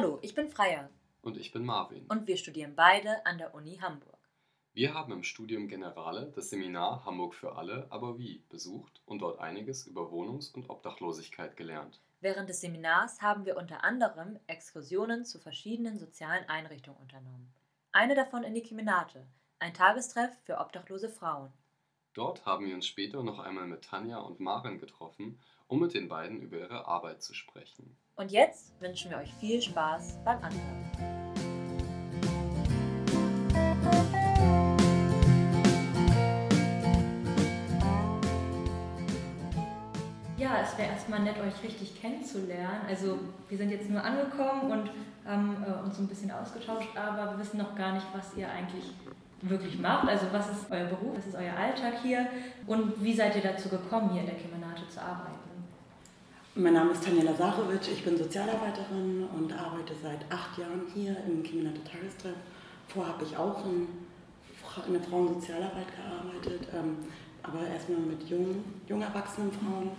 Hallo, ich bin Freya. Und ich bin Marvin. Und wir studieren beide an der Uni Hamburg. Wir haben im Studium Generale das Seminar Hamburg für alle, aber wie besucht und dort einiges über Wohnungs- und Obdachlosigkeit gelernt. Während des Seminars haben wir unter anderem Exkursionen zu verschiedenen sozialen Einrichtungen unternommen. Eine davon in die Kemenate, ein Tagestreff für obdachlose Frauen. Dort haben wir uns später noch einmal mit Tanja und Maren getroffen, um mit den beiden über ihre Arbeit zu sprechen. Und jetzt wünschen wir euch viel Spaß beim Anhören. Ja, es wäre erstmal nett, euch richtig kennenzulernen. Also wir sind jetzt nur angekommen und haben äh, uns ein bisschen ausgetauscht, aber wir wissen noch gar nicht, was ihr eigentlich wirklich macht. Also was ist euer Beruf, was ist euer Alltag hier und wie seid ihr dazu gekommen, hier in der Kemenate zu arbeiten? Mein Name ist Tanja Lazarowitsch, ich bin Sozialarbeiterin und arbeite seit acht Jahren hier im Kemenate Tagestreff. Vorher habe ich auch in, in der Frauensozialarbeit gearbeitet, ähm, aber erstmal mit jungen, jung erwachsenen Frauen,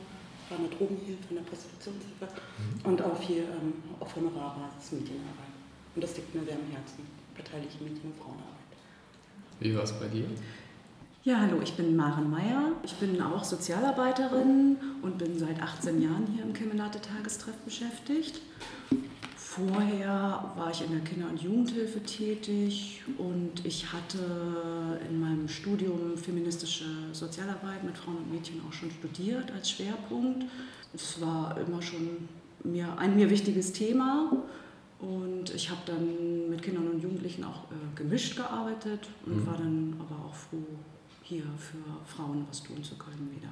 war in der Drogenhilfe, in der Prostitutionshilfe mhm. und auch hier ähm, auf Honorarbasis Medienarbeit. Und das liegt mir sehr am Herzen, beteiligte Medien- und Frauenarbeit. Wie war es bei dir? Ja, hallo, ich bin Maren Meyer. Ich bin auch Sozialarbeiterin und bin seit 18 Jahren hier im Kemenate Tagestreff beschäftigt. Vorher war ich in der Kinder- und Jugendhilfe tätig und ich hatte in meinem Studium feministische Sozialarbeit mit Frauen und Mädchen auch schon studiert als Schwerpunkt. Es war immer schon mir, ein mir wichtiges Thema und ich habe dann mit Kindern und Jugendlichen auch äh, gemischt gearbeitet und mhm. war dann aber auch froh, hier für Frauen was tun zu können wieder.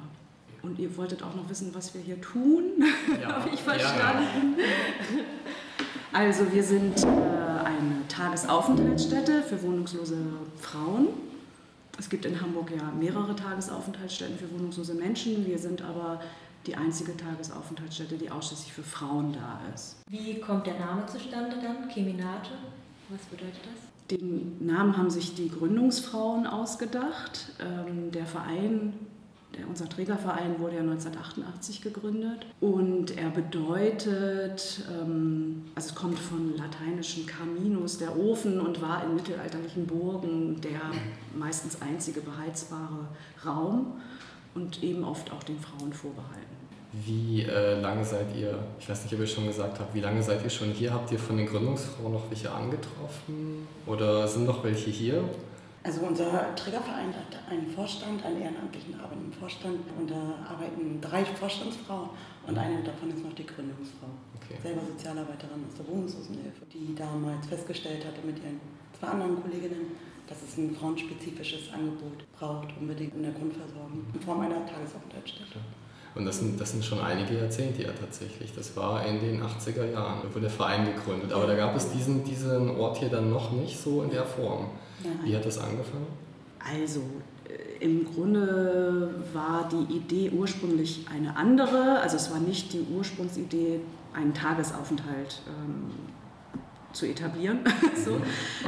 Und ihr wolltet auch noch wissen, was wir hier tun, ja. habe ich verstanden. Ja. Also wir sind äh, eine Tagesaufenthaltsstätte für wohnungslose Frauen. Es gibt in Hamburg ja mehrere Tagesaufenthaltsstätten für wohnungslose Menschen. Wir sind aber die einzige Tagesaufenthaltsstätte, die ausschließlich für Frauen da ist. Wie kommt der Name zustande dann? Keminate? Was bedeutet das? Den Namen haben sich die Gründungsfrauen ausgedacht. Ähm, der Verein, unser Trägerverein wurde ja 1988 gegründet und er bedeutet, ähm, also es kommt von lateinischen Caminus, der Ofen und war in mittelalterlichen Burgen der meistens einzige beheizbare Raum und eben oft auch den Frauen vorbehalten. Wie äh, lange seid ihr, ich weiß nicht, ob ihr schon gesagt habt, wie lange seid ihr schon hier? Habt ihr von den Gründungsfrauen noch welche angetroffen oder sind noch welche hier? Also unser Trägerverein hat einen Vorstand, einen ehrenamtlichen arbeitenden Vorstand und da arbeiten drei Vorstandsfrauen und eine davon ist noch die Gründungsfrau. Okay. Selber Sozialarbeiterin aus der Wohnungslosenhilfe, die damals festgestellt hatte mit ihren zwei anderen Kolleginnen, dass es ein frauenspezifisches Angebot braucht, unbedingt in der Grundversorgung in Form einer Tagesaufenthaltsstätte. Und das sind, das sind schon einige Jahrzehnte ja tatsächlich. Das war in den 80er Jahren, da wurde der Verein gegründet. Aber da gab es diesen, diesen Ort hier dann noch nicht so in der Form. Wie hat das angefangen? Also, äh, im Grunde war die Idee ursprünglich eine andere. Also es war nicht die Ursprungsidee, einen Tagesaufenthalt ähm, zu etablieren. so. Mhm.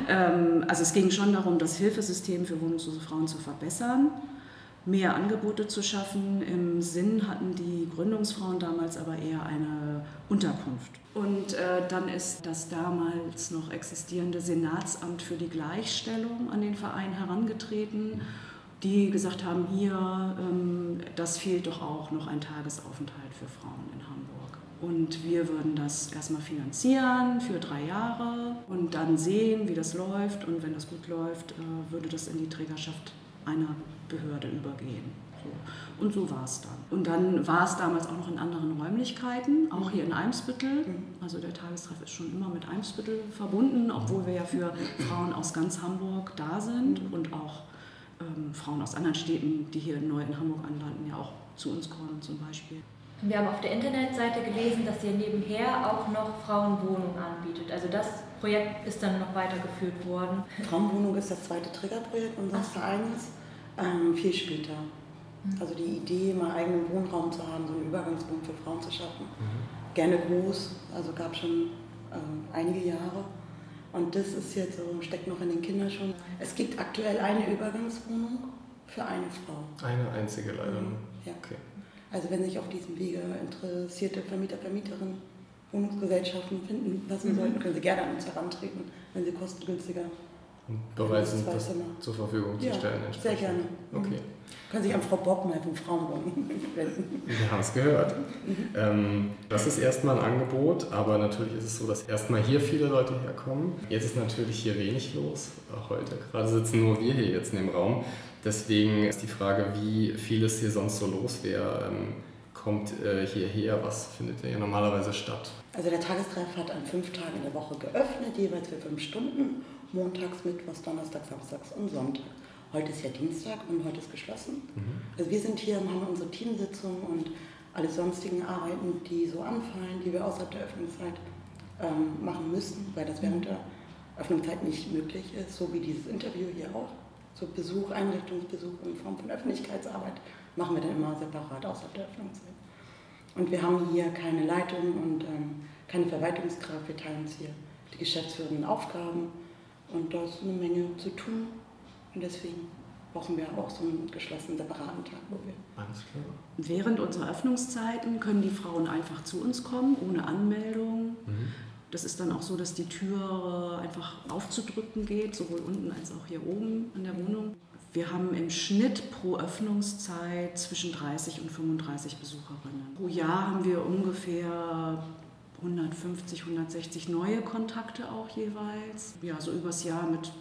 ähm, also es ging schon darum, das Hilfesystem für wohnungslose Frauen zu verbessern mehr Angebote zu schaffen. Im Sinn hatten die Gründungsfrauen damals aber eher eine Unterkunft. Und äh, dann ist das damals noch existierende Senatsamt für die Gleichstellung an den Verein herangetreten, die gesagt haben, hier, ähm, das fehlt doch auch noch ein Tagesaufenthalt für Frauen in Hamburg. Und wir würden das erstmal finanzieren für drei Jahre und dann sehen, wie das läuft. Und wenn das gut läuft, äh, würde das in die Trägerschaft einer Behörde übergehen. So. Und so war es dann. Und dann war es damals auch noch in anderen Räumlichkeiten, auch hier in Eimsbüttel. Mhm. Also der Tagestreff ist schon immer mit Eimsbüttel verbunden, obwohl wir ja für Frauen aus ganz Hamburg da sind mhm. und auch ähm, Frauen aus anderen Städten, die hier neu in Hamburg anlanden, ja auch zu uns kommen zum Beispiel. Wir haben auf der Internetseite gelesen, dass ihr nebenher auch noch Frauenwohnungen anbietet. Also das Projekt ist dann noch weitergeführt worden. Frauenwohnung ist das zweite Triggerprojekt unseres Ach. Vereins. Ähm, viel später. Mhm. Also die Idee, mal eigenen Wohnraum zu haben, so einen Übergangswohn für Frauen zu schaffen. Mhm. Gerne groß, also gab schon ähm, einige Jahre. Und das ist jetzt so, steckt noch in den Kindern Es gibt aktuell eine Übergangswohnung für eine Frau. Eine einzige leider. Mhm. Ja. Okay. Also wenn sich auf diesem Wege interessierte Vermieter, Vermieterinnen Wohnungsgesellschaften finden lassen mhm. sollten, können Sie gerne an uns herantreten, wenn Sie kostengünstiger bereit sind, das zur Verfügung zu ja, stellen. Sehr gerne. Okay. Mhm. Können sich an Frau Bockmeier vom Frauenraum wenden. Wir haben es gehört. Mhm. Ähm, das ist erstmal ein Angebot, aber natürlich ist es so, dass erstmal hier viele Leute herkommen. Jetzt ist natürlich hier wenig los. Heute gerade sitzen nur wir hier jetzt in dem Raum. Deswegen ist die Frage, wie viel es hier sonst so los wäre. Ähm, kommt äh, hierher, was findet hier normalerweise statt? Also der Tagestreff hat an fünf Tagen in der Woche geöffnet, jeweils für fünf Stunden, montags, mittwochs, donnerstags, samstags und sonntags. Heute ist ja Dienstag und heute ist geschlossen. Mhm. Also wir sind hier, haben unsere Teamsitzung und alle sonstigen Arbeiten, die so anfallen, die wir außerhalb der Öffnungszeit ähm, machen müssen, weil das während der Öffnungszeit nicht möglich ist, so wie dieses Interview hier auch. So Besuch, Einrichtungsbesuch in Form von Öffentlichkeitsarbeit machen wir dann immer separat außerhalb der Öffnungszeit. Und wir haben hier keine Leitung und ähm, keine Verwaltungskraft. Wir teilen uns hier die geschäftsführenden Aufgaben und da ist eine Menge zu tun. Und deswegen brauchen wir auch so einen geschlossenen, separaten Tag, wo wir. Alles klar. Während unserer Öffnungszeiten können die Frauen einfach zu uns kommen, ohne Anmeldung. Mhm. Das ist dann auch so, dass die Tür einfach aufzudrücken geht, sowohl unten als auch hier oben in der Wohnung. Wir haben im Schnitt pro Öffnungszeit zwischen 30 und 35 Besucherinnen. Pro Jahr haben wir ungefähr 150, 160 neue Kontakte auch jeweils. Ja, so übers Jahr mit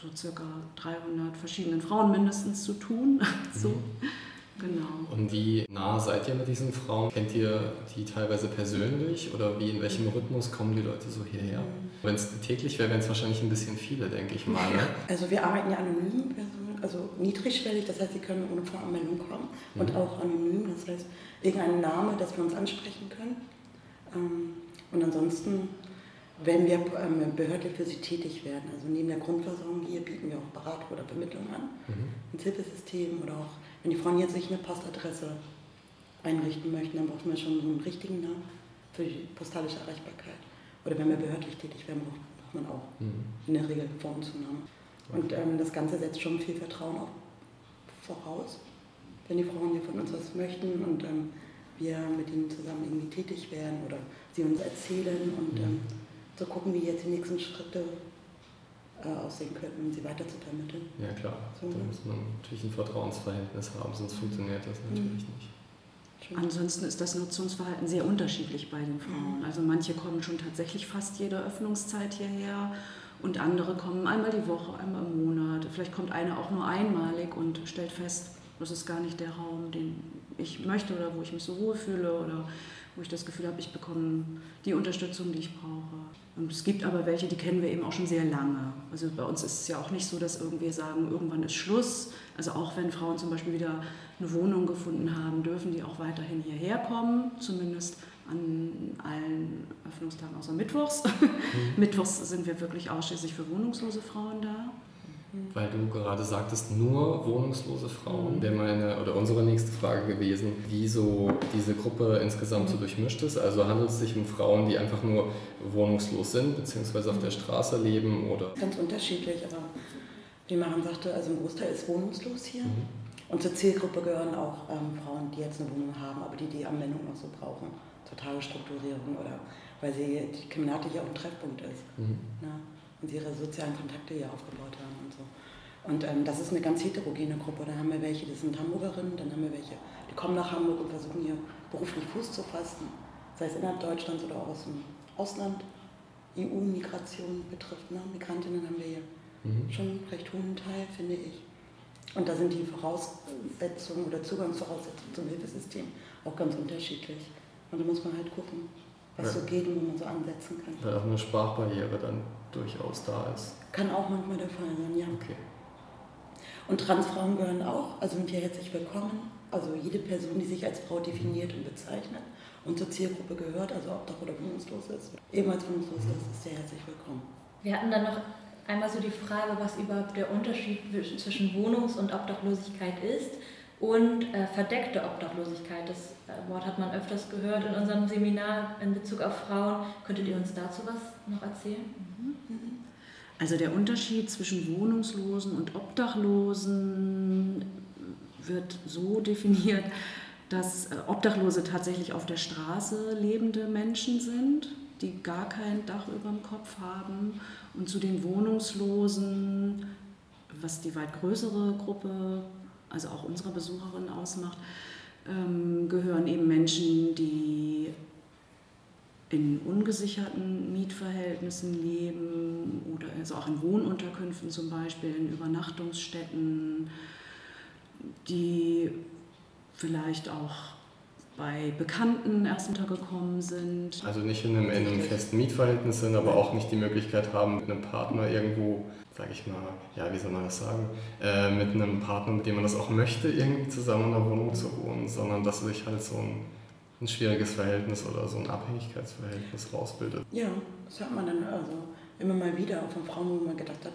so circa 300 verschiedenen Frauen mindestens zu tun. so. Mhm. Genau. Und wie nah seid ihr mit diesen Frauen? Kennt ihr die teilweise persönlich oder wie in welchem Rhythmus kommen die Leute so hierher? Mhm. Wenn es täglich wäre, wären es wahrscheinlich ein bisschen viele, denke ich mal. Ne? Also wir arbeiten ja anonym, also niedrigschwellig, das heißt, sie können ohne Voranmeldung kommen mhm. und auch anonym, das heißt irgendein Name, dass wir uns ansprechen können. Ähm, und ansonsten wenn wir ähm, behördlich für sie tätig werden. Also neben der Grundversorgung hier bieten wir auch Beratung oder Vermittlung an, mhm. ein Hilfesystem oder auch, wenn die Frauen jetzt sich eine Postadresse einrichten möchten, dann braucht man schon einen richtigen Namen für die postalische Erreichbarkeit. Oder wenn wir behördlich tätig werden, braucht man auch mhm. in der Regel Vorunzunahme. Und ähm, das Ganze setzt schon viel Vertrauen auch voraus, wenn die Frauen hier von uns was möchten und ähm, wir mit ihnen zusammen irgendwie tätig werden oder sie uns erzählen und mhm. ähm, so gucken, wie jetzt die nächsten Schritte äh, aussehen könnten, um sie weiter zu vermitteln. Ja klar, so. da muss man natürlich ein Vertrauensverhältnis haben, sonst funktioniert das natürlich mhm. nicht. Ansonsten ist das Nutzungsverhalten sehr unterschiedlich bei den Frauen. Mhm. Also manche kommen schon tatsächlich fast jede Öffnungszeit hierher und andere kommen einmal die Woche, einmal im Monat. Vielleicht kommt eine auch nur einmalig und stellt fest, das ist gar nicht der Raum, den ich möchte oder wo ich mich so wohlfühle oder wo ich das Gefühl habe, ich bekomme die Unterstützung, die ich brauche. Und es gibt aber welche, die kennen wir eben auch schon sehr lange. Also bei uns ist es ja auch nicht so, dass irgendwie sagen, irgendwann ist Schluss. Also auch wenn Frauen zum Beispiel wieder eine Wohnung gefunden haben, dürfen die auch weiterhin hierher kommen, zumindest an allen Öffnungstagen außer Mittwochs. Mhm. Mittwochs sind wir wirklich ausschließlich für wohnungslose Frauen da. Weil du gerade sagtest, nur wohnungslose Frauen. Mhm. Wäre meine oder unsere nächste Frage gewesen, wieso diese Gruppe insgesamt so mhm. durchmischt ist. Also handelt es sich um Frauen, die einfach nur wohnungslos sind, beziehungsweise auf der mhm. Straße leben oder? Ganz unterschiedlich, aber wie Maren sagte, also ein Großteil ist wohnungslos hier. Mhm. Und zur Zielgruppe gehören auch ähm, Frauen, die jetzt eine Wohnung haben, aber die die Anwendung noch so brauchen, zur Tagesstrukturierung oder weil sie die Kriminate hier auch ein Treffpunkt ist. Mhm. Ne? Und sie ihre sozialen Kontakte hier aufgebaut haben. Und ähm, das ist eine ganz heterogene Gruppe. Da haben wir welche, die sind Hamburgerinnen, dann haben wir welche, die kommen nach Hamburg und versuchen hier beruflich Fuß zu fassen, sei es innerhalb Deutschlands oder auch aus dem Ausland. EU-Migration betrifft, ne? Migrantinnen haben wir hier mhm. schon einen recht hohen Teil, finde ich. Und da sind die Voraussetzungen oder Zugangsvoraussetzungen zum Hilfesystem auch ganz unterschiedlich. Und da muss man halt gucken, was ja. so geht und wo man so ansetzen kann. Weil auch eine Sprachbarriere dann durchaus da ist. Kann auch manchmal der Fall sein, ja. Okay. Und Transfrauen gehören auch, also sind hier herzlich willkommen. Also jede Person, die sich als Frau definiert und bezeichnet und zur Zielgruppe gehört, also Obdach oder wohnungslos ist, ebenfalls wohnungslos ist, ist sehr herzlich willkommen. Wir hatten dann noch einmal so die Frage, was überhaupt der Unterschied zwischen Wohnungs- und Obdachlosigkeit ist und äh, verdeckte Obdachlosigkeit. Das äh, Wort hat man öfters gehört in unserem Seminar in Bezug auf Frauen. Könntet ihr uns dazu was noch erzählen? Mhm. Also der Unterschied zwischen Wohnungslosen und Obdachlosen wird so definiert, dass äh, Obdachlose tatsächlich auf der Straße lebende Menschen sind. die gar kein Dach über dem Kopf haben. Und zu den Wohnungslosen, was die weit größere Gruppe, also auch unsere Besucherin ausmacht, ähm, gehören eben Menschen, die in ungesicherten Mietverhältnissen leben oder also auch in Wohnunterkünften zum Beispiel, in Übernachtungsstätten, die vielleicht auch bei Bekannten erst untergekommen sind. Also nicht in einem, in einem festen Mietverhältnis sind, aber auch nicht die Möglichkeit haben, mit einem Partner irgendwo, sage ich mal, ja, wie soll man das sagen, äh, mit einem Partner, mit dem man das auch möchte, irgendwie zusammen in der Wohnung zu wohnen, sondern dass sich halt so ein, ein schwieriges Verhältnis oder so ein Abhängigkeitsverhältnis rausbildet. Ja, das hört man dann also immer mal wieder von Frauen, wo man gedacht hat,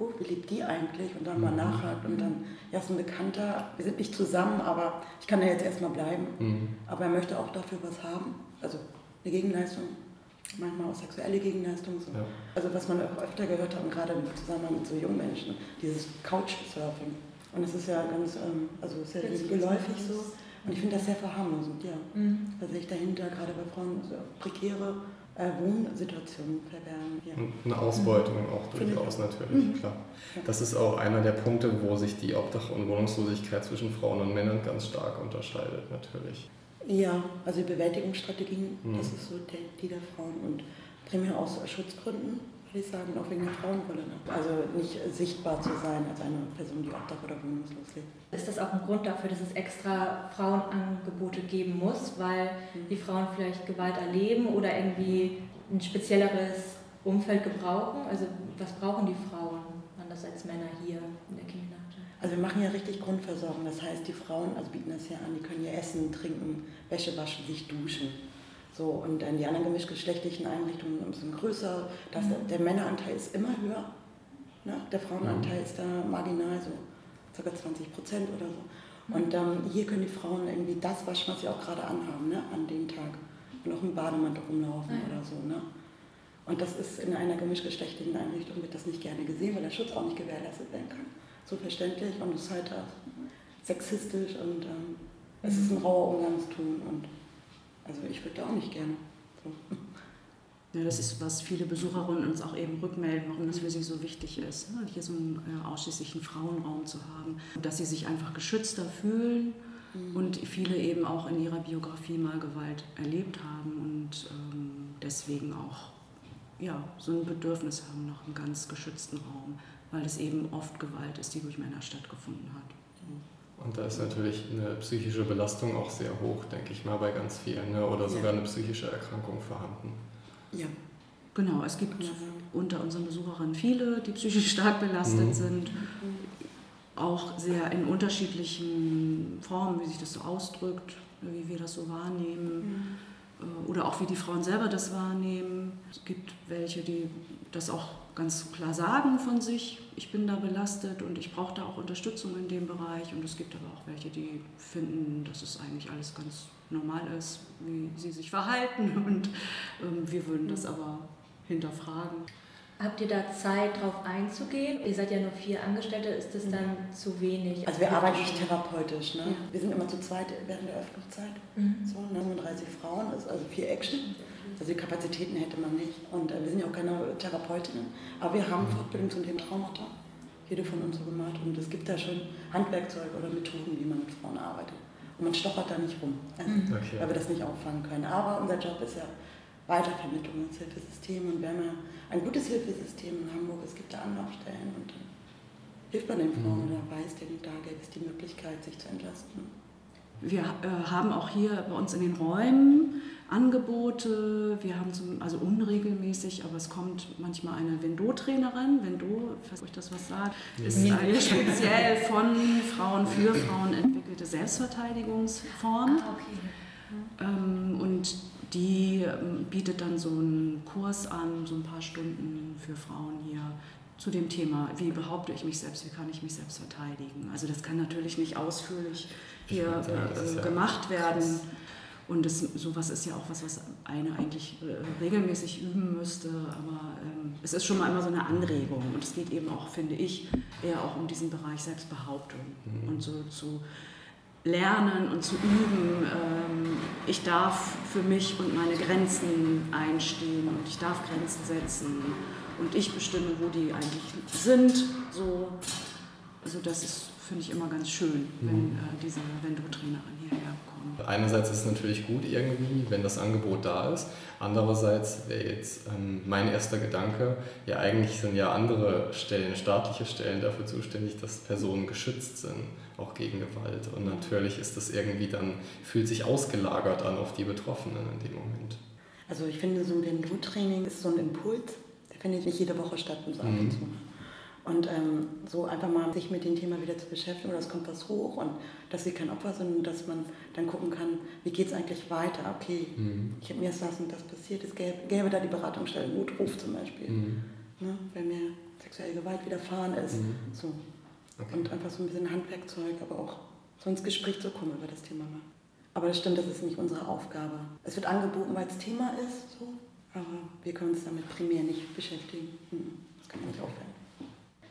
oh, wie lebt die eigentlich? Und dann mal mhm. nachhakt und dann, ja, ist ein Bekannter, wir sind nicht zusammen, aber ich kann da jetzt erstmal bleiben. Mhm. Aber er möchte auch dafür was haben, also eine Gegenleistung, manchmal auch sexuelle Gegenleistung. So. Ja. Also was man auch öfter gehört hat, gerade im Zusammenhang mit so jungen Menschen, dieses Couchsurfing. Und das ist ja ganz, ähm, also sehr geläufig so. Und ich finde das sehr verharmlosend, ja. Mhm. Da sehe ich dahinter, gerade bei Frauen, so prekäre äh, Wohnsituationen verwehren. Ja. Eine Ausbeutung mhm. auch durchaus natürlich, mhm. klar. Das ist auch einer der Punkte, wo sich die Obdach- und Wohnungslosigkeit zwischen Frauen und Männern ganz stark unterscheidet, natürlich. Ja, also die Bewältigungsstrategien, mhm. das ist so die, die der Frauen und primär aus Schutzgründen würde ich sagen, auch wegen der Frauenrolle. Also nicht sichtbar zu sein als eine Person, die obdach- oder wohnungslos lebt. Ist das auch ein Grund dafür, dass es extra Frauenangebote geben muss, weil mhm. die Frauen vielleicht Gewalt erleben oder irgendwie ein spezielleres Umfeld gebrauchen? Also was brauchen die Frauen anders als Männer hier in der Kiminate? Also wir machen ja richtig Grundversorgung. Das heißt, die Frauen also bieten das ja an, die können ja essen, trinken, Wäsche waschen, sich duschen. So, und dann die anderen gemischtgeschlechtlichen Einrichtungen sind größer. Das, mhm. Der Männeranteil ist immer höher. Ne? Der Frauenanteil mhm. ist da marginal, so ca. 20 Prozent oder so. Und ähm, hier können die Frauen irgendwie das waschen, was sie auch gerade anhaben, ne? an dem Tag. Und auch im Bademantel rumlaufen mhm. oder so. Ne? Und das ist in einer gemischtgeschlechtlichen Einrichtung wird das nicht gerne gesehen, weil der Schutz auch nicht gewährleistet werden kann. So verständlich und es ist halt sexistisch und ähm, es ist ein rauer Umgangston. Und also ich würde auch nicht gerne. So. Ja, das ist, was viele Besucherinnen uns auch eben rückmelden, warum das für sie so wichtig ist, ne? hier so einen äh, ausschließlichen Frauenraum zu haben, dass sie sich einfach geschützter fühlen mhm. und viele eben auch in ihrer Biografie mal Gewalt erlebt haben und ähm, deswegen auch ja, so ein Bedürfnis haben nach einem ganz geschützten Raum, weil es eben oft Gewalt ist, die durch Männer stattgefunden hat. Und da ist natürlich eine psychische Belastung auch sehr hoch, denke ich mal, bei ganz vielen. Ne? Oder sogar eine psychische Erkrankung vorhanden. Ja. Genau, es gibt unter unseren Besucherinnen viele, die psychisch stark belastet mhm. sind. Auch sehr in unterschiedlichen Formen, wie sich das so ausdrückt, wie wir das so wahrnehmen. Mhm. Oder auch wie die Frauen selber das wahrnehmen. Es gibt welche, die das auch ganz klar sagen von sich, ich bin da belastet und ich brauche da auch Unterstützung in dem Bereich. Und es gibt aber auch welche, die finden, dass es eigentlich alles ganz normal ist, wie sie sich verhalten. Und ähm, wir würden das aber hinterfragen. Habt ihr da Zeit, darauf einzugehen? Ihr seid ja nur vier Angestellte, ist das dann mhm. zu wenig? Also wir arbeiten nicht therapeutisch. Ne? Ja. Wir sind immer zu zweit während der Öffnungszeit. Mhm. So, 39 Frauen, ist also vier Action. Also die Kapazitäten hätte man nicht. Und äh, wir sind ja auch keine Therapeutinnen. Aber wir haben Fortbildung zum Thema Traumata. Jede von uns so gemacht. Und es gibt da schon Handwerkzeug oder Methoden, wie man mit Frauen arbeitet. Und man stochert da nicht rum, also, mhm. okay. weil wir das nicht auffangen können. Aber unser Job ist ja Weitervermittlung ins Hilfesystem. Und wir haben ja ein gutes Hilfesystem in Hamburg. Es gibt da Anlaufstellen und dann hilft man den Frauen mhm. oder weiß denen, da gäbe es die Möglichkeit, sich zu entlasten. Wir äh, haben auch hier bei uns in den Räumen Angebote. Wir haben zum, also unregelmäßig, aber es kommt manchmal eine Vendo-Trainerin. Vendo, falls euch das was sagt, ist eine speziell von Frauen für Frauen entwickelte Selbstverteidigungsform. Ah, okay. Ähm, und die ähm, bietet dann so einen Kurs an, so ein paar Stunden für Frauen hier zu dem Thema, wie behaupte ich mich selbst, wie kann ich mich selbst verteidigen. Also das kann natürlich nicht ausführlich hier äh, gemacht werden. Und das, sowas ist ja auch was, was eine eigentlich äh, regelmäßig üben müsste. Aber ähm, es ist schon mal immer so eine Anregung. Und es geht eben auch, finde ich, eher auch um diesen Bereich Selbstbehauptung mhm. und so zu lernen und zu üben. Ähm, ich darf für mich und meine Grenzen einstehen und ich darf Grenzen setzen und ich bestimme, wo die eigentlich sind. So, also das ist, finde ich, immer ganz schön, wenn mhm. äh, diese Vendotrainerin hierher. Einerseits ist es natürlich gut irgendwie, wenn das Angebot da ist. Andererseits wäre jetzt ähm, mein erster Gedanke, ja eigentlich sind ja andere Stellen, staatliche Stellen dafür zuständig, dass Personen geschützt sind, auch gegen Gewalt. Und natürlich ist das irgendwie dann, fühlt sich ausgelagert an auf die Betroffenen in dem Moment. Also ich finde, so ein Vendu-Training ist so ein Impuls, der findet nicht jede Woche statt, um es mhm. zu. Und ähm, so einfach mal sich mit dem Thema wieder zu beschäftigen oder es kommt was hoch und dass sie kein Opfer sind und dass man dann gucken kann, wie geht es eigentlich weiter. Okay, mhm. ich habe mir das und das passiert, es gäbe, gäbe da die Beratungsstelle Notruf zum Beispiel, mhm. ne, wenn mir sexuelle Gewalt widerfahren ist. Mhm. So. Okay. Und einfach so ein bisschen Handwerkzeug, aber auch so ins Gespräch zu kommen über das Thema. Aber das stimmt, das ist nicht unsere Aufgabe. Es wird angeboten, weil es Thema ist, so, aber wir können uns damit primär nicht beschäftigen. Mhm. Das kann man nicht aufhören.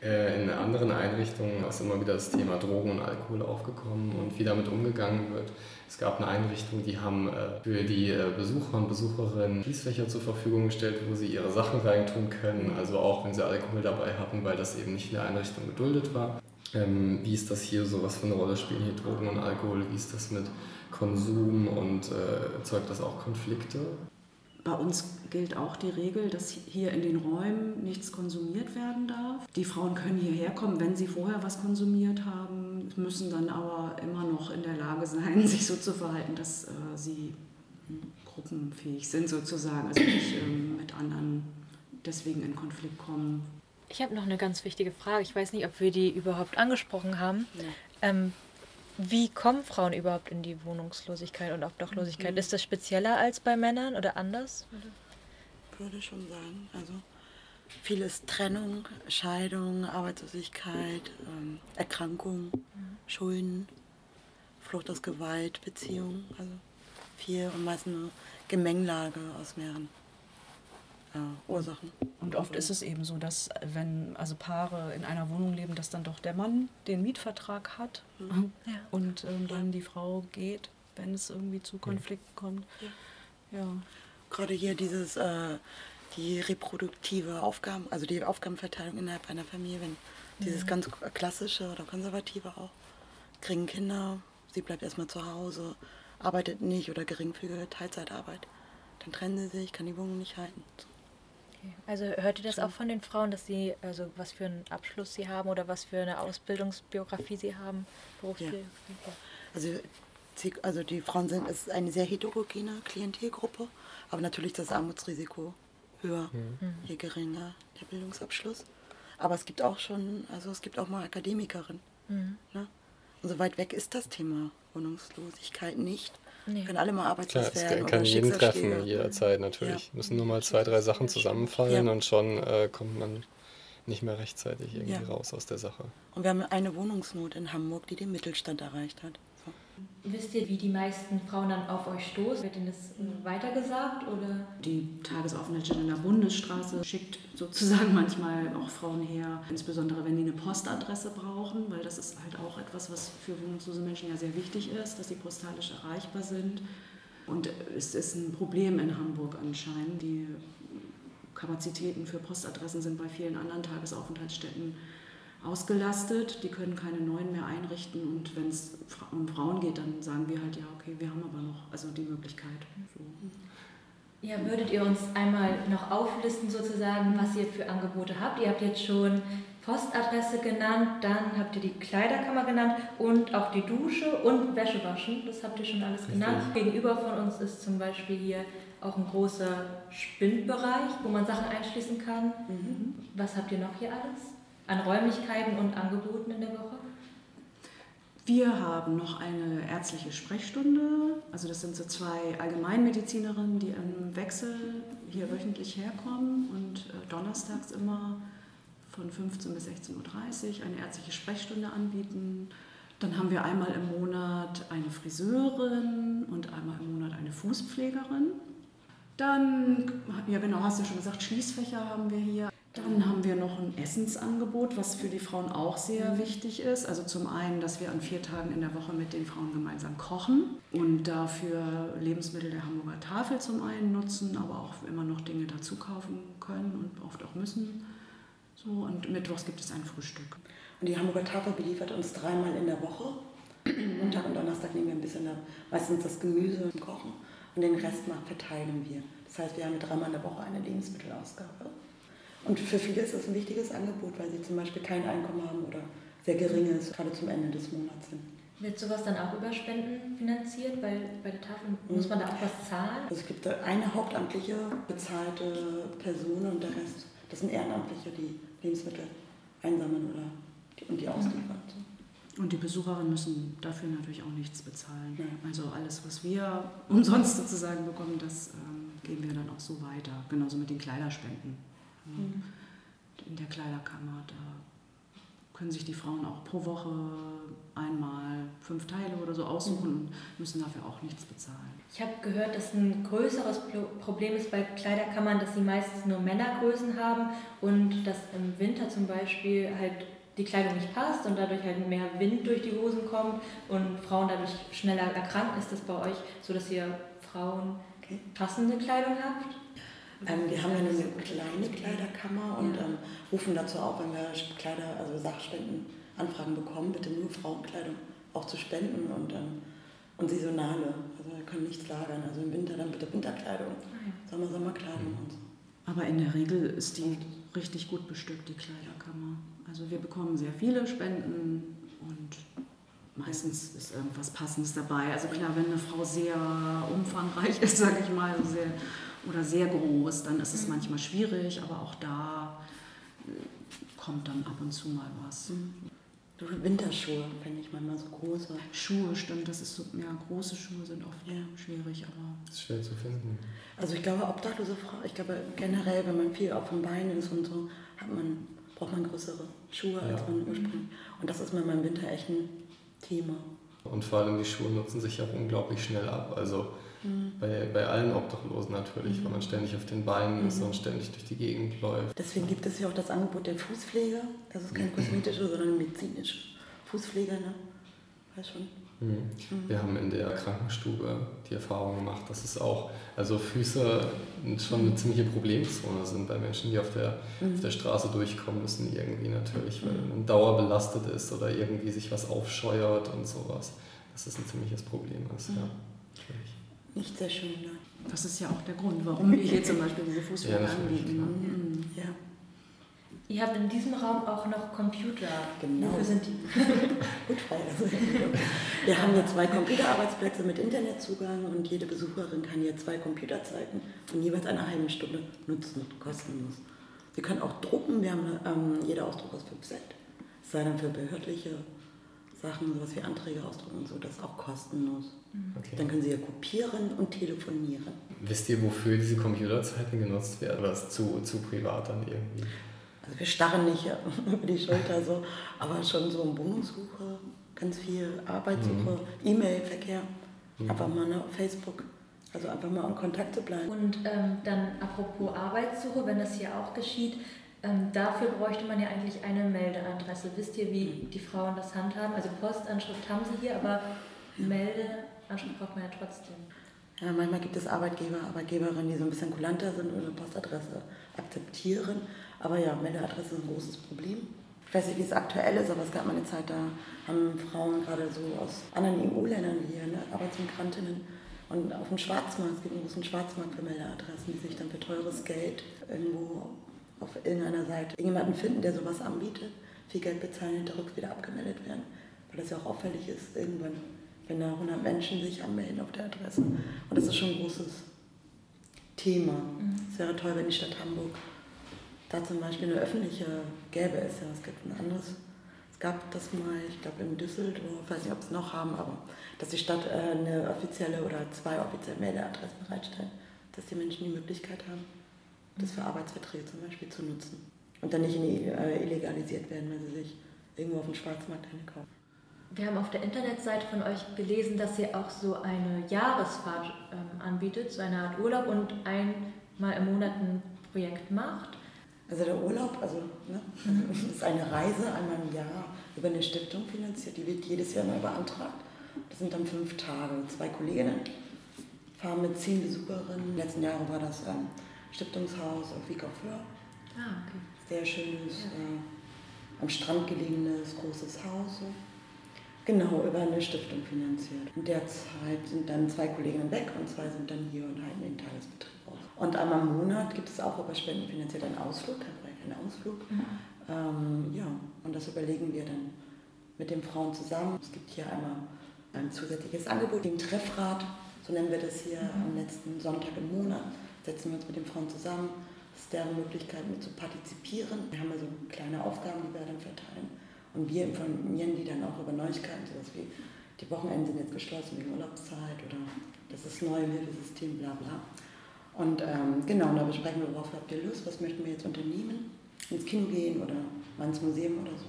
Äh, in anderen Einrichtungen ist immer wieder das Thema Drogen und Alkohol aufgekommen und wie damit umgegangen wird. Es gab eine Einrichtung, die haben äh, für die äh, Besucher und Besucherinnen Schließfächer zur Verfügung gestellt, wo sie ihre Sachen reintun können, also auch wenn sie Alkohol dabei hatten, weil das eben nicht in der Einrichtung geduldet war. Ähm, wie ist das hier so, was für eine Rolle spielen hier Drogen und Alkohol? Wie ist das mit Konsum und erzeugt das auch Konflikte? Bei uns gilt auch die Regel, dass hier in den Räumen nichts konsumiert werden darf. Die Frauen können hierher kommen, wenn sie vorher was konsumiert haben, müssen dann aber immer noch in der Lage sein, sich so zu verhalten, dass äh, sie gruppenfähig sind sozusagen, also nicht ähm, mit anderen deswegen in Konflikt kommen. Ich habe noch eine ganz wichtige Frage. Ich weiß nicht, ob wir die überhaupt angesprochen haben. Ja. Ähm, wie kommen Frauen überhaupt in die Wohnungslosigkeit und Obdachlosigkeit? Mhm. Ist das spezieller als bei Männern oder anders? Ich würde schon sagen. Also vieles Trennung, Scheidung, Arbeitslosigkeit, ähm, Erkrankung, mhm. Schulden, Flucht aus Gewalt, Beziehung. Also viel und meist eine Gemengelage aus mehreren Ursachen. Und oft ist es eben so, dass wenn also Paare in einer Wohnung leben, dass dann doch der Mann den Mietvertrag hat mhm. ja. und ähm, dann die Frau geht, wenn es irgendwie zu Konflikten kommt. Ja. ja. Gerade hier dieses äh, die reproduktive Aufgaben, also die Aufgabenverteilung innerhalb einer Familie, wenn dieses ganz klassische oder konservative auch, kriegen Kinder, sie bleibt erstmal zu Hause, arbeitet nicht oder geringfügige Teilzeitarbeit. Dann trennen sie sich, kann die Wohnung nicht halten. So. Also hört ihr das auch von den Frauen, dass sie, also was für einen Abschluss sie haben oder was für eine Ausbildungsbiografie sie haben? Berufsbiografie? Ja. Also, also die Frauen sind, es ist eine sehr heterogene Klientelgruppe, aber natürlich das Armutsrisiko höher, mhm. je geringer der Bildungsabschluss. Aber es gibt auch schon, also es gibt auch mal Akademikerinnen. Mhm. Ne? Und so weit weg ist das Thema Wohnungslosigkeit nicht. Nee. Können alle mal arbeitslos Klar, werden. Es kann jeden treffen, jederzeit natürlich. Ja. Müssen nur mal zwei, drei Sachen zusammenfallen ja. und schon äh, kommt man nicht mehr rechtzeitig irgendwie ja. raus aus der Sache. Und wir haben eine Wohnungsnot in Hamburg, die den Mittelstand erreicht hat. Wisst ihr, wie die meisten Frauen dann auf euch stoßen? Wird ihnen das weitergesagt? Oder? Die Tagesaufenthaltsstelle in der Bundesstraße schickt sozusagen manchmal auch Frauen her, insbesondere wenn die eine Postadresse brauchen, weil das ist halt auch etwas, was für wohnungslose Menschen ja sehr wichtig ist, dass sie postalisch erreichbar sind. Und es ist ein Problem in Hamburg anscheinend. Die Kapazitäten für Postadressen sind bei vielen anderen Tagesaufenthaltsstätten ausgelastet, die können keine neuen mehr einrichten und wenn es um Frauen geht, dann sagen wir halt, ja, okay, wir haben aber noch also die Möglichkeit. So. Ja, würdet ihr uns einmal noch auflisten sozusagen, was ihr für Angebote habt? Ihr habt jetzt schon Postadresse genannt, dann habt ihr die Kleiderkammer genannt und auch die Dusche und Wäschewaschen. Das habt ihr schon alles genannt. Richtig. Gegenüber von uns ist zum Beispiel hier auch ein großer Spindbereich, wo man Sachen einschließen kann. Mhm. Was habt ihr noch hier alles? An Räumlichkeiten und Angeboten in der Woche? Wir haben noch eine ärztliche Sprechstunde. Also das sind so zwei Allgemeinmedizinerinnen, die im Wechsel hier wöchentlich herkommen und äh, donnerstags immer von 15 bis 16.30 Uhr eine ärztliche Sprechstunde anbieten. Dann haben wir einmal im Monat eine Friseurin und einmal im Monat eine Fußpflegerin. Dann, ja genau, hast du schon gesagt, Schließfächer haben wir hier. Dann haben wir noch ein Essensangebot, was für die Frauen auch sehr mhm. wichtig ist. Also zum einen, dass wir an vier Tagen in der Woche mit den Frauen gemeinsam kochen und dafür Lebensmittel der Hamburger Tafel zum einen nutzen, aber auch immer noch Dinge dazu kaufen können und oft auch müssen. So, und mittwochs gibt es ein Frühstück. Und die Hamburger Tafel beliefert uns dreimal in der Woche. Montag und Donnerstag nehmen wir ein bisschen meistens das Gemüse zum Kochen und den Rest verteilen wir. Das heißt, wir haben dreimal in der Woche eine Lebensmittelausgabe. Und für viele ist das ein wichtiges Angebot, weil sie zum Beispiel kein Einkommen haben oder sehr geringes, gerade zum Ende des Monats sind. Wird sowas dann auch über Spenden finanziert? Weil bei der Tafel muss man da auch was zahlen? Also es gibt eine hauptamtliche bezahlte Person und der Rest, das sind Ehrenamtliche, die Lebensmittel einsammeln oder die, und die mhm. ausliefern. Und die Besucherinnen müssen dafür natürlich auch nichts bezahlen. Ja. Also alles, was wir umsonst sozusagen bekommen, das ähm, geben wir dann auch so weiter. Genauso mit den Kleiderspenden. Mhm. In der Kleiderkammer, da können sich die Frauen auch pro Woche einmal fünf Teile oder so aussuchen mhm. und müssen dafür auch nichts bezahlen. Ich habe gehört, dass ein größeres Problem ist bei Kleiderkammern, dass sie meistens nur Männergrößen haben und dass im Winter zum Beispiel halt die Kleidung nicht passt und dadurch halt mehr Wind durch die Hosen kommt und Frauen dadurch schneller erkranken. Ist das bei euch so, dass ihr Frauen passende Kleidung habt? Ähm, wir haben ja eine kleine Kleiderkammer und ähm, rufen dazu auf, wenn wir Kleider, also Sachspendenanfragen bekommen, bitte nur Frauenkleidung auch zu spenden und, ähm, und saisonale. Also wir können nichts lagern. Also im Winter dann bitte Winterkleidung, ah, Sommer, Sommerkleidung und so. Aber in der Regel ist die richtig gut bestückt, die Kleiderkammer. Also wir bekommen sehr viele Spenden und meistens ist irgendwas Passendes dabei. Also klar, wenn eine Frau sehr umfangreich ist, sage ich mal, sehr oder sehr groß, dann ist es mhm. manchmal schwierig, aber auch da äh, kommt dann ab und zu mal was. Mhm. Winterschuhe finde ich manchmal so große. Schuhe, stimmt, das ist so, ja, große Schuhe sind oft ja. schwierig, aber. Das ist schwer zu finden. Also ich glaube, obdachlose Frau, ich glaube generell, wenn man viel auf dem Bein ist und so, hat man, braucht man größere Schuhe, ja. als man ursprünglich. Und das ist mir im Winter echt ein Thema. Und vor allem die Schuhe nutzen sich auch unglaublich schnell ab. Also Mhm. Bei, bei allen Obdachlosen natürlich, mhm. weil man ständig auf den Beinen mhm. ist und ständig durch die Gegend läuft. Deswegen gibt es ja auch das Angebot der Fußpflege. Das ist keine kosmetische, sondern medizinische Fußpflege. Ne? Weiß schon. Mhm. mhm. Wir haben in der Krankenstube die Erfahrung gemacht, dass es auch, also Füße schon eine ziemliche Problemzone sind bei Menschen, die auf der, mhm. auf der Straße durchkommen müssen, irgendwie natürlich, weil man dauerbelastet ist oder irgendwie sich was aufscheuert und sowas. Das ist ein ziemliches Problem ist, ja. Natürlich nicht sehr schön. Ne? Das ist ja auch der Grund, warum wir hier zum Beispiel diese Fußpflege ja, anbieten. Mhm. Ja. Ihr habt in diesem Raum auch noch Computer. Genau. Wofür sind die? Gut. Wir haben hier zwei Computerarbeitsplätze mit Internetzugang und jede Besucherin kann hier zwei Computerzeiten von jeweils einer halben Stunde nutzen, kostenlos. Sie können auch drucken, wir haben ähm, jeder Ausdruck aus 5 Cent. Es sei dann für behördliche Sachen, sowas wie Anträge ausdrucken und so, das ist auch kostenlos. Okay. Dann können Sie ja kopieren und telefonieren. Wisst ihr, wofür diese Computerzeiten genutzt werden? Oder ist zu, zu privat dann irgendwie? Also wir starren nicht über die Schulter so, aber schon so in Wohnungssuche, ganz viel Arbeitssuche, mhm. E-Mail-Verkehr, mhm. einfach mal auf Facebook. Also einfach mal in Kontakt zu bleiben. Und ähm, dann apropos Arbeitssuche, wenn das hier auch geschieht, ähm, dafür bräuchte man ja eigentlich eine Meldeadresse. Wisst ihr, wie die Frauen das handhaben? Also Postanschrift haben sie hier, aber Meldeanschrift braucht man ja trotzdem. Ja, manchmal gibt es Arbeitgeber, Arbeitgeberinnen, die so ein bisschen kulanter sind und eine Postadresse akzeptieren. Aber ja, Meldeadresse ist ein großes Problem. Ich weiß nicht, wie es aktuell ist, aber es gab mal eine Zeit, da haben Frauen gerade so aus anderen EU-Ländern wie ne, Arbeitsmigrantinnen und auf dem Schwarzmarkt, es gibt einen großen Schwarzmarkt für Meldeadressen, die sich dann für teures Geld irgendwo auf irgendeiner Seite irgendjemanden finden, der sowas anbietet, viel Geld bezahlen, hinterrücks wieder abgemeldet werden. Weil das ja auch auffällig ist, irgendwann, wenn da 100 Menschen sich anmelden auf der Adresse. Und das ist schon ein großes Thema. Mhm. Es wäre toll, wenn die Stadt Hamburg da zum Beispiel eine öffentliche gäbe es ja. Es gibt ein anderes, es gab das mal, ich glaube in Düsseldorf, ich weiß nicht, ob es noch haben, aber dass die Stadt äh, eine offizielle oder zwei offizielle Meldeadressen bereitstellt, dass die Menschen die Möglichkeit haben das für Arbeitsverträge zum Beispiel zu nutzen. Und dann nicht äh, illegalisiert werden, wenn sie sich irgendwo auf dem Schwarzmarkt einkaufen. Wir haben auf der Internetseite von euch gelesen, dass ihr auch so eine Jahresfahrt ähm, anbietet, so eine Art Urlaub und einmal im Monat ein Projekt macht. Also der Urlaub, also ne, ist eine Reise einmal im Jahr über eine Stiftung finanziert. Die wird jedes Jahr neu beantragt. Das sind dann fünf Tage. Zwei Kolleginnen fahren mit zehn Besucherinnen. Letzten Jahre war das ähm, Stiftungshaus auf Wieg auf Föhr. Ah, okay. Sehr schönes, äh, am Strand gelegenes, großes Haus. So. Genau, über eine Stiftung finanziert. In der Zeit sind dann zwei Kolleginnen weg und zwei sind dann hier und halten den Tagesbetrieb aus. Und einmal im Monat gibt es auch über Spenden finanziert einen Ausflug, einen Ausflug. Mhm. Ähm, ja, und das überlegen wir dann mit den Frauen zusammen. Es gibt hier einmal ein zusätzliches Angebot, den Treffrat, so nennen wir das hier mhm. am letzten Sonntag im Monat. Setzen wir uns mit den Frauen zusammen. Das ist deren Möglichkeit, mit zu partizipieren. Wir haben ja so kleine Aufgaben, die wir dann verteilen. Und wir informieren die dann auch über Neuigkeiten, sowas wie die Wochenende sind jetzt geschlossen wegen Urlaubszeit oder das ist neu Hilfesystem, bla bla. Und ähm, genau, da besprechen wir, worauf habt ihr Lust, was möchten wir jetzt unternehmen, ins Kino gehen oder mal ins Museum oder so.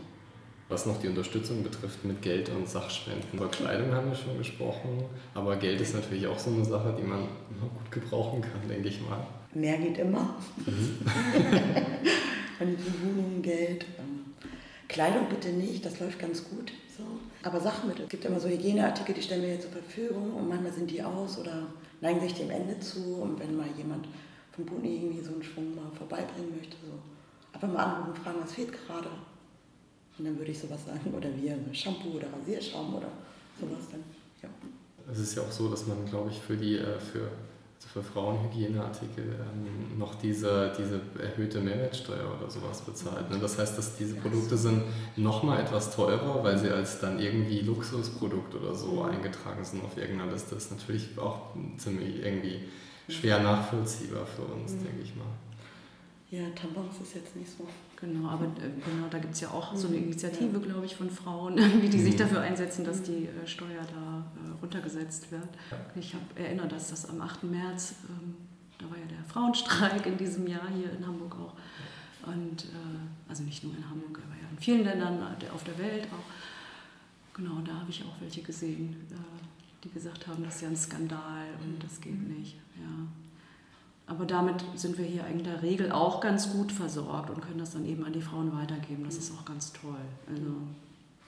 Was noch die Unterstützung betrifft mit Geld und Sachspenden. Über Kleidung haben wir schon gesprochen, aber Geld ist natürlich auch so eine Sache, die man gut gebrauchen kann, denke ich mal. Mehr geht immer. Mhm. und Wohnung, Geld. Ähm, Kleidung bitte nicht, das läuft ganz gut. So. Aber Sachmittel. Es gibt immer so Hygieneartikel, die stellen wir jetzt zur Verfügung und manchmal sind die aus oder neigen sich dem Ende zu. Und wenn mal jemand vom Bund irgendwie so einen Schwung mal vorbeibringen möchte, so einfach mal anrufen, fragen, was fehlt gerade. Und dann würde ich sowas sagen. Oder wir Shampoo oder Rasierschaum oder sowas dann. Ja. Es ist ja auch so, dass man, glaube ich, für die äh, für, also für Frauenhygieneartikel ähm, noch diese, diese erhöhte Mehrwertsteuer oder sowas bezahlt. Ne? Das heißt, dass diese Produkte sind nochmal etwas teurer, weil sie als dann irgendwie Luxusprodukt oder so eingetragen sind auf irgendeiner Liste. Das ist natürlich auch ziemlich irgendwie schwer nachvollziehbar für uns, mhm. denke ich mal. Ja, Tampons ist jetzt nicht so. Genau, aber äh, genau, da gibt es ja auch so eine Initiative, glaube ich, von Frauen, wie die sich mhm. dafür einsetzen, dass die äh, Steuer da äh, runtergesetzt wird. Ich habe erinnert, dass das am 8. März, ähm, da war ja der Frauenstreik in diesem Jahr hier in Hamburg auch. Und äh, also nicht nur in Hamburg, aber ja in vielen Ländern auf der Welt auch. Genau, da habe ich auch welche gesehen, äh, die gesagt haben, das ist ja ein Skandal und das geht nicht. Ja. Aber damit sind wir hier in der Regel auch ganz gut versorgt und können das dann eben an die Frauen weitergeben. Das ist auch ganz toll. Also,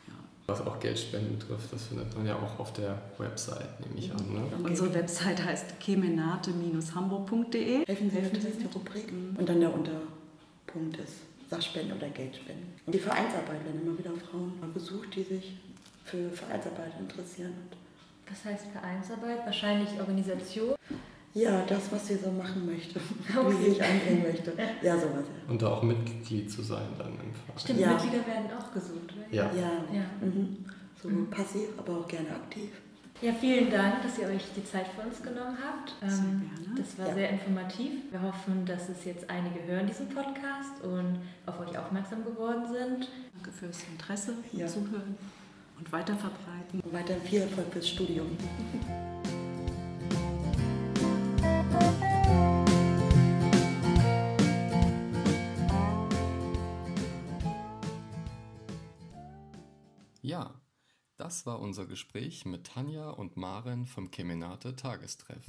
ja. Was auch Geldspenden betrifft, das findet man ja auch auf der Website, nehme ich an. Ne? Okay. Unsere Website heißt kemenate-hamburg.de. Helfen Sie, helfen Sie ist die Rubrik. Und dann der Unterpunkt ist Sachspenden oder Geldspenden. Und die Vereinsarbeit werden immer wieder Frauen besucht, die sich für Vereinsarbeit interessieren. Was heißt Vereinsarbeit? Wahrscheinlich Organisation? Ja, das, was sie so machen möchte, okay. wie sie sich einbringen möchte. Ja, sowas. Ja. Und da auch Mitglied zu sein dann im Verein. Stimmt, ja. Mitglieder werden auch gesucht, oder? Ja. Ja, ja. Mhm. so mhm. passiv, aber auch gerne aktiv. Ja, vielen Dank, dass ihr euch die Zeit für uns genommen habt. Ähm, das war ja. sehr informativ. Wir hoffen, dass es jetzt einige hören, diesen Podcast, und auf euch aufmerksam geworden sind. Danke fürs Interesse und Zuhören und weiterverbreiten. Und weiter viel Erfolg fürs Studium. Ja, das war unser Gespräch mit Tanja und Maren vom Kemenate Tagestreff.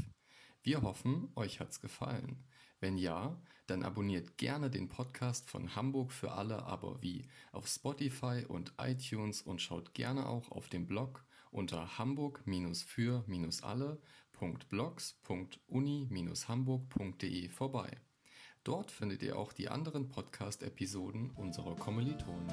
Wir hoffen, euch hat's gefallen. Wenn ja, dann abonniert gerne den Podcast von Hamburg für alle, aber wie auf Spotify und iTunes und schaut gerne auch auf dem Blog unter hamburg-für-alle.blogs.uni-hamburg.de vorbei. Dort findet ihr auch die anderen Podcast-Episoden unserer Kommilitonen.